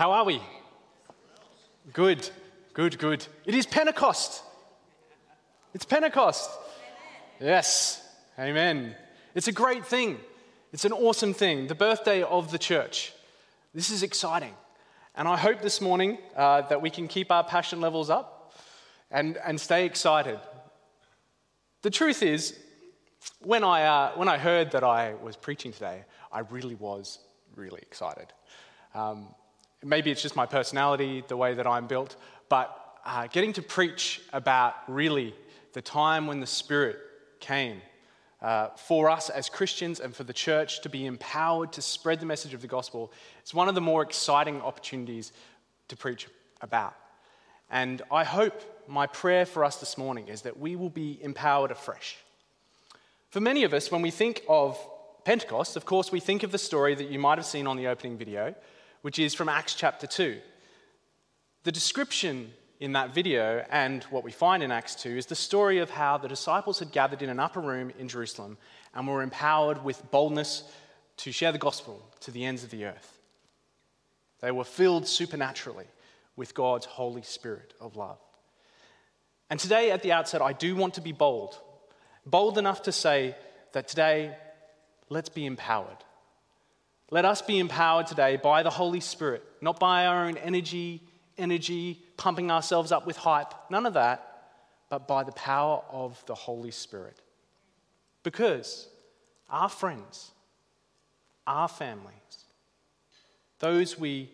How are we? Good, good, good. It is Pentecost. It's Pentecost. Yes, amen. It's a great thing. It's an awesome thing. The birthday of the church. This is exciting. And I hope this morning uh, that we can keep our passion levels up and, and stay excited. The truth is, when I, uh, when I heard that I was preaching today, I really was really excited. Um, maybe it's just my personality, the way that I'm built, but uh, getting to preach about really the time when the Spirit came uh, for us as Christians and for the church to be empowered to spread the message of the gospel is one of the more exciting opportunities to preach about. And I hope my prayer for us this morning is that we will be empowered afresh. For many of us, when we think of Pentecost, of course, we think of the story that you might have seen on the opening video, which is from Acts chapter 2. The description in that video and what we find in Acts 2 is the story of how the disciples had gathered in an upper room in Jerusalem and were empowered with boldness to share the gospel to the ends of the earth. They were filled supernaturally with God's Holy Spirit of love. And today, at the outset, I do want to be bold. Bold enough to say that today, let's be empowered. Let us be empowered today by the Holy Spirit, not by our own energy, energy, pumping ourselves up with hype, none of that, but by the power of the Holy Spirit. Because our friends, our families, those we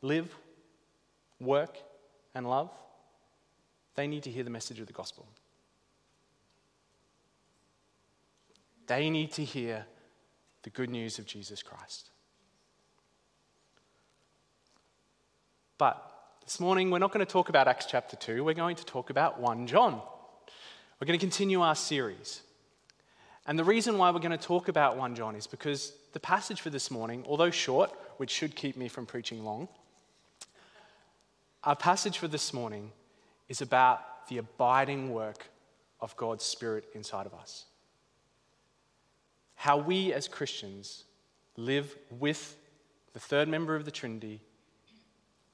live, work, and love, they need to hear the message of the gospel. They need to hear the good news of Jesus Christ. But this morning, we're not going to talk about Acts chapter 2, we're going to talk about 1 John. We're going to continue our series. And the reason why we're going to talk about 1 John is because the passage for this morning, although short, which should keep me from preaching long, our passage for this morning is about the abiding work of God's Spirit inside of us. How we as Christians live with the third member of the Trinity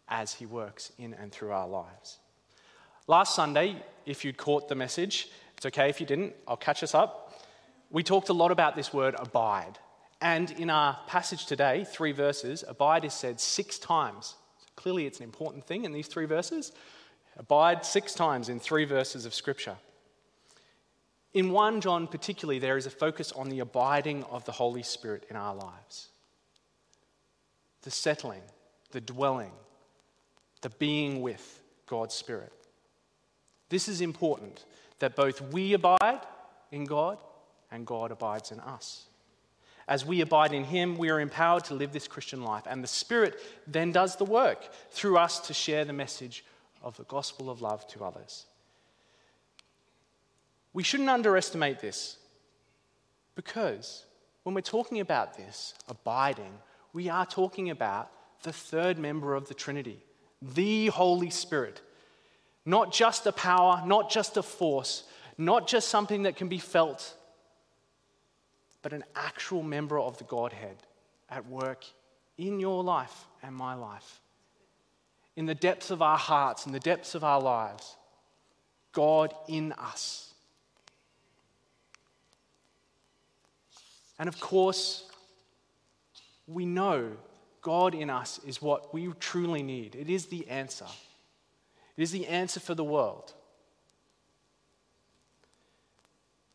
as He works in and through our lives. Last Sunday, if you'd caught the message, it's okay if you didn't, I'll catch us up. We talked a lot about this word abide. And in our passage today, three verses, abide is said six times. So clearly, it's an important thing in these three verses. Abide six times in three verses of Scripture. In 1 John, particularly, there is a focus on the abiding of the Holy Spirit in our lives the settling, the dwelling, the being with God's Spirit. This is important that both we abide in God and God abides in us. As we abide in Him, we are empowered to live this Christian life, and the Spirit then does the work through us to share the message of the gospel of love to others. We shouldn't underestimate this because when we're talking about this, abiding, we are talking about the third member of the Trinity the Holy Spirit. Not just a power, not just a force, not just something that can be felt, but an actual member of the Godhead at work in your life and my life. In the depths of our hearts, in the depths of our lives, God in us. And of course, we know God in us is what we truly need. It is the answer. It is the answer for the world.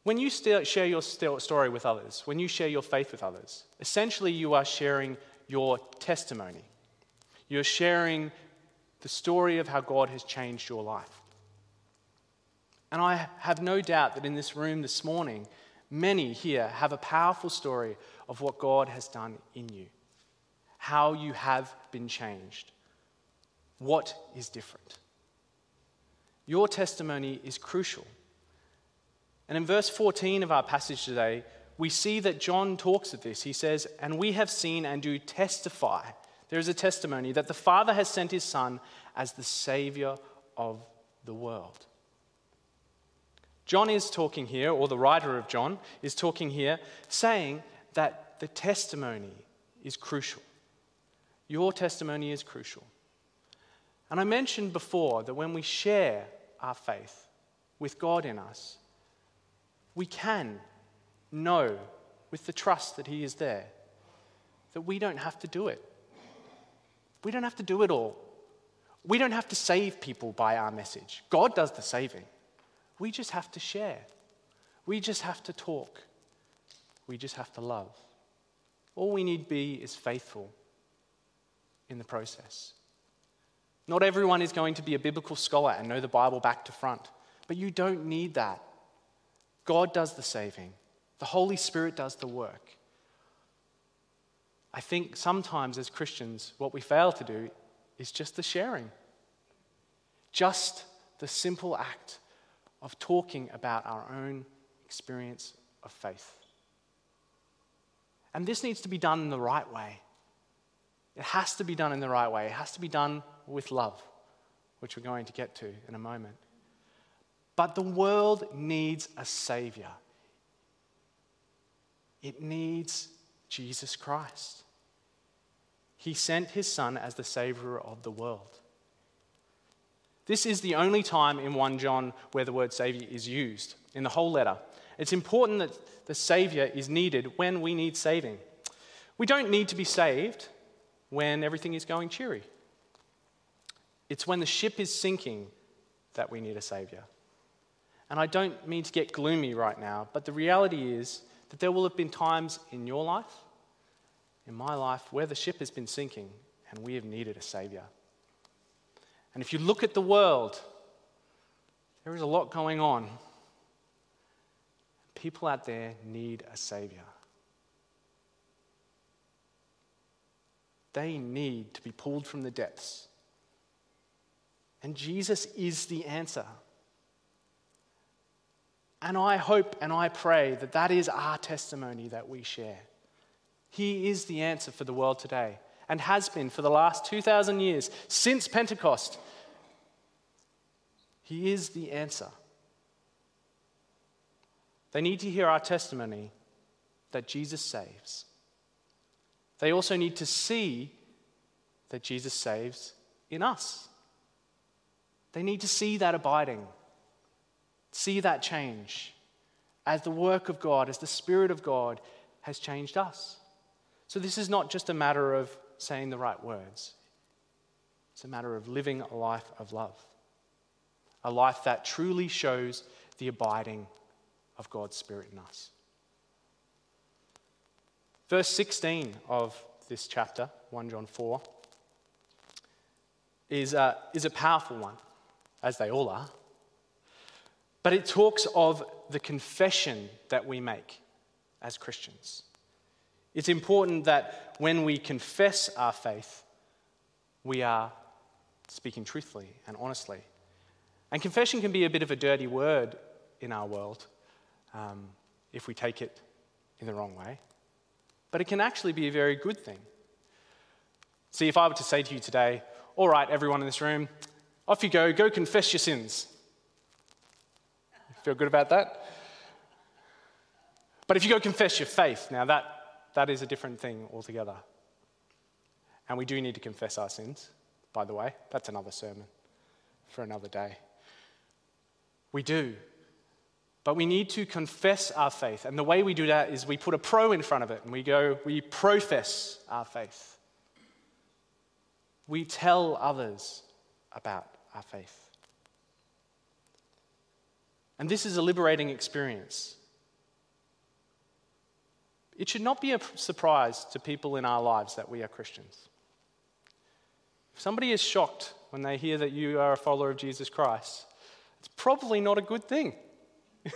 When you share your story with others, when you share your faith with others, essentially you are sharing your testimony. You're sharing the story of how God has changed your life. And I have no doubt that in this room this morning, many here have a powerful story of what God has done in you how you have been changed. What is different? Your testimony is crucial. And in verse 14 of our passage today, we see that John talks of this. He says, And we have seen and do testify. There is a testimony that the Father has sent his Son as the Savior of the world. John is talking here, or the writer of John is talking here, saying that the testimony is crucial. Your testimony is crucial. And I mentioned before that when we share our faith with God in us, we can know with the trust that He is there that we don't have to do it. We don't have to do it all. We don't have to save people by our message. God does the saving. We just have to share. We just have to talk. We just have to love. All we need be is faithful in the process. Not everyone is going to be a biblical scholar and know the Bible back to front, but you don't need that. God does the saving, the Holy Spirit does the work. I think sometimes as Christians, what we fail to do is just the sharing, just the simple act of talking about our own experience of faith. And this needs to be done in the right way. It has to be done in the right way. It has to be done with love, which we're going to get to in a moment. But the world needs a Savior, it needs Jesus Christ. He sent his Son as the Savior of the world. This is the only time in 1 John where the word Savior is used in the whole letter. It's important that the Savior is needed when we need saving. We don't need to be saved when everything is going cheery. It's when the ship is sinking that we need a Savior. And I don't mean to get gloomy right now, but the reality is that there will have been times in your life, in my life, where the ship has been sinking and we have needed a Savior. And if you look at the world, there is a lot going on. People out there need a Savior. They need to be pulled from the depths. And Jesus is the answer. And I hope and I pray that that is our testimony that we share. He is the answer for the world today and has been for the last 2,000 years since Pentecost. He is the answer. They need to hear our testimony that Jesus saves. They also need to see that Jesus saves in us. They need to see that abiding see that change as the work of God, as the Spirit of God has changed us. So, this is not just a matter of saying the right words, it's a matter of living a life of love, a life that truly shows the abiding of God's Spirit in us. Verse 16 of this chapter, 1 John 4, is a, is a powerful one, as they all are. But it talks of the confession that we make as Christians. It's important that when we confess our faith, we are speaking truthfully and honestly. And confession can be a bit of a dirty word in our world um, if we take it in the wrong way. But it can actually be a very good thing. See, if I were to say to you today, all right, everyone in this room, off you go, go confess your sins. Feel good about that? But if you go confess your faith, now that, that is a different thing altogether. And we do need to confess our sins, by the way. That's another sermon for another day. We do. But we need to confess our faith. And the way we do that is we put a pro in front of it and we go, we profess our faith. We tell others about our faith. And this is a liberating experience. It should not be a surprise to people in our lives that we are Christians. If somebody is shocked when they hear that you are a follower of Jesus Christ, it's probably not a good thing.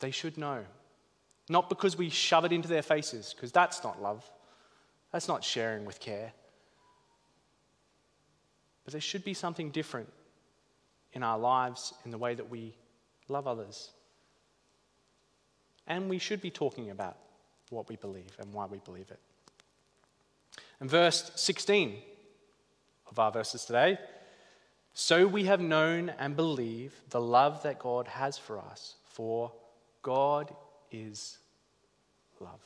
they should know. Not because we shove it into their faces, because that's not love. That's not sharing with care. But there should be something different in our lives, in the way that we love others. And we should be talking about what we believe and why we believe it. And verse 16 of our verses today so we have known and believe the love that God has for us, for God is love.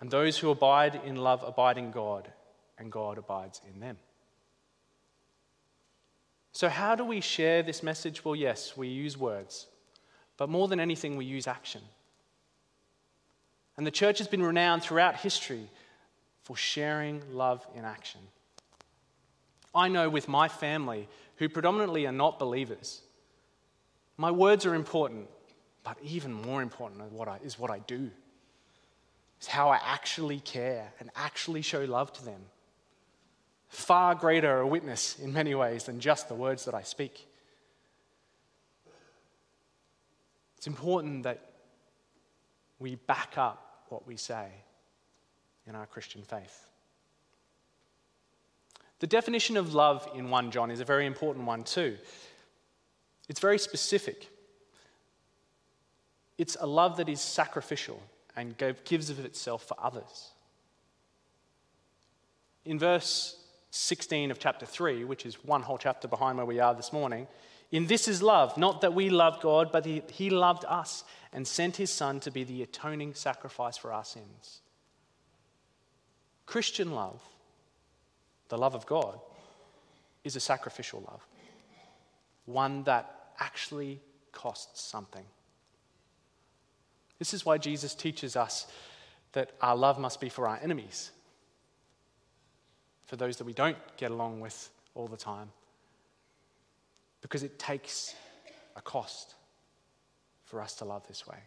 And those who abide in love abide in God, and God abides in them. So, how do we share this message? Well, yes, we use words, but more than anything, we use action. And the church has been renowned throughout history for sharing love in action. I know with my family, who predominantly are not believers, my words are important, but even more important is what I do. It's how I actually care and actually show love to them. Far greater a witness in many ways than just the words that I speak. It's important that we back up what we say in our Christian faith. The definition of love in 1 John is a very important one, too. It's very specific. It's a love that is sacrificial and gives of itself for others. In verse 16 of chapter 3, which is one whole chapter behind where we are this morning, in this is love, not that we loved God, but he, he loved us and sent his Son to be the atoning sacrifice for our sins. Christian love, the love of God, is a sacrificial love, one that actually costs something. This is why Jesus teaches us that our love must be for our enemies, for those that we don't get along with all the time, because it takes a cost for us to love this way.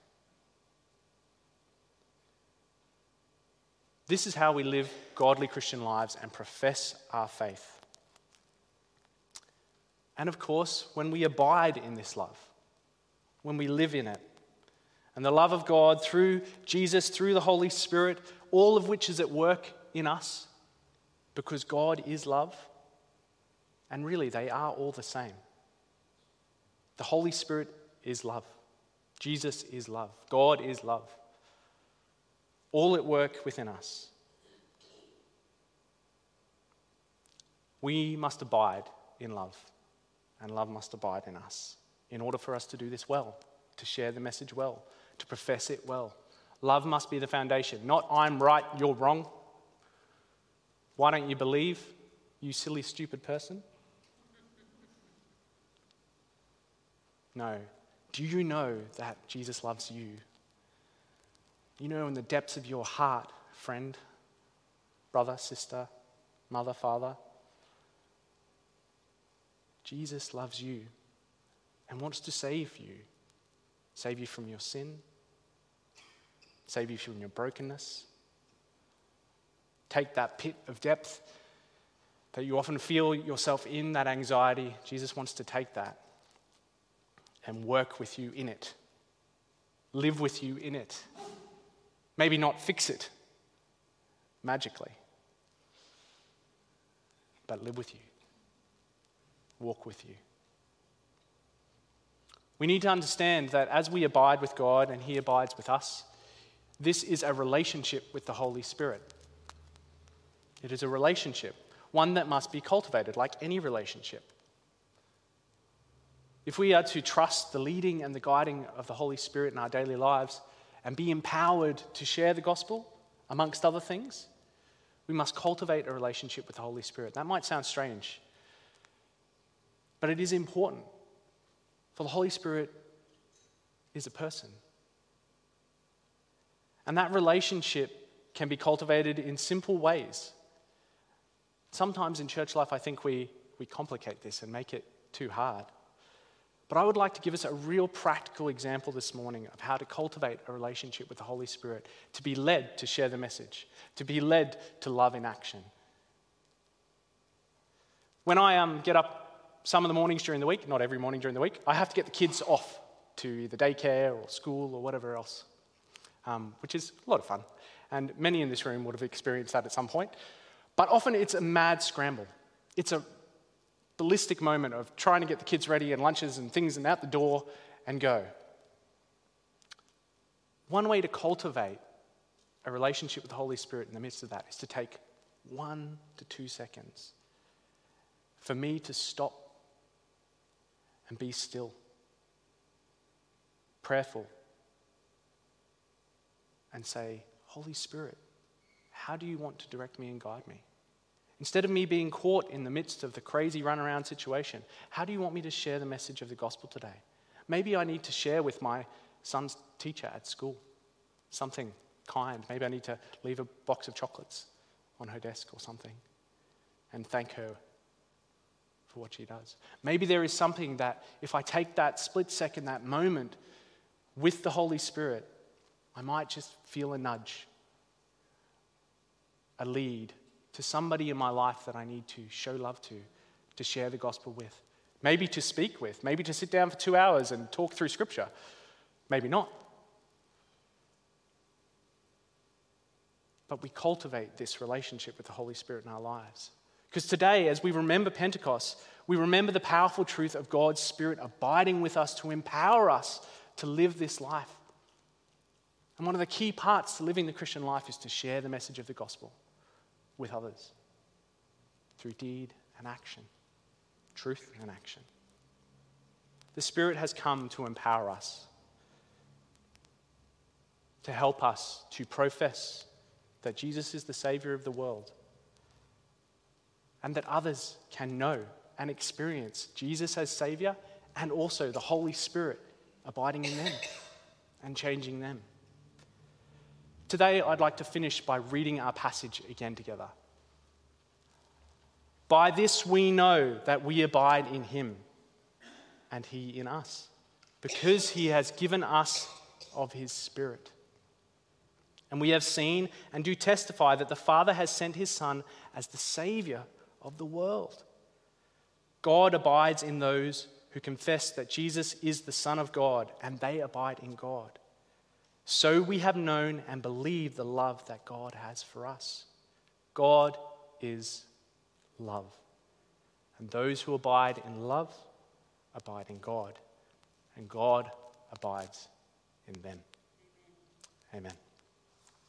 This is how we live godly Christian lives and profess our faith. And of course, when we abide in this love, when we live in it, and the love of God through Jesus, through the Holy Spirit, all of which is at work in us, because God is love, and really they are all the same. The Holy Spirit is love, Jesus is love, God is love all at work within us. We must abide in love, and love must abide in us in order for us to do this well, to share the message well, to profess it well. Love must be the foundation, not I'm right, you're wrong. Why don't you believe, you silly, stupid person? No. Do you know that Jesus loves you? You know, in the depths of your heart, friend, brother, sister, mother, father, Jesus loves you and wants to save you. Save you from your sin, save you from your brokenness. Take that pit of depth that you often feel yourself in, that anxiety. Jesus wants to take that and work with you in it, live with you in it. Maybe not fix it magically, but live with you, walk with you. We need to understand that as we abide with God and He abides with us, this is a relationship with the Holy Spirit. It is a relationship, one that must be cultivated like any relationship. If we are to trust the leading and the guiding of the Holy Spirit in our daily lives, and be empowered to share the gospel, amongst other things, we must cultivate a relationship with the Holy Spirit. That might sound strange, but it is important. For the Holy Spirit is a person. And that relationship can be cultivated in simple ways. Sometimes in church life, I think we, we complicate this and make it too hard. But I would like to give us a real practical example this morning of how to cultivate a relationship with the Holy Spirit, to be led to share the message, to be led to love in action. When I um, get up some of the mornings during the week, not every morning during the week, I have to get the kids off to either daycare or school or whatever else, um, which is a lot of fun. And many in this room would have experienced that at some point. But often it's a mad scramble. It's a ballistic moment of trying to get the kids ready and lunches and things and out the door and go. One way to cultivate a relationship with the Holy Spirit in the midst of that is to take one to two seconds for me to stop and be still, prayerful, and say, Holy Spirit, how do you want to direct me and guide me? Instead of me being caught in the midst of the crazy runaround situation, how do you want me to share the message of the gospel today? Maybe I need to share with my son's teacher at school something kind. Maybe I need to leave a box of chocolates on her desk or something and thank her for what she does. Maybe there is something that if I take that split second, that moment with the Holy Spirit, I might just feel a nudge, a lead to somebody in my life that I need to show love to, to share the gospel with. Maybe to speak with, maybe to sit down for two hours and talk through scripture. Maybe not. But we cultivate this relationship with the Holy Spirit in our lives. Because today, as we remember Pentecost, we remember the powerful truth of God's Spirit abiding with us to empower us to live this life. And one of the key parts to living the Christian life is to share the message of the gospel with others through deed and action, truth and action. The Spirit has come to empower us, to help us to profess that Jesus is the Savior of the world, and that others can know and experience Jesus as Savior and also the Holy Spirit abiding in them and changing them. Today, I'd like to finish by reading our passage again together. By this we know that we abide in him and he in us, because he has given us of his Spirit. And we have seen and do testify that the Father has sent his Son as the Savior of the world. God abides in those who confess that Jesus is the Son of God, and they abide in God. So we have known and believed the love that God has for us. God is love. And those who abide in love abide in God, and God abides in them. Amen.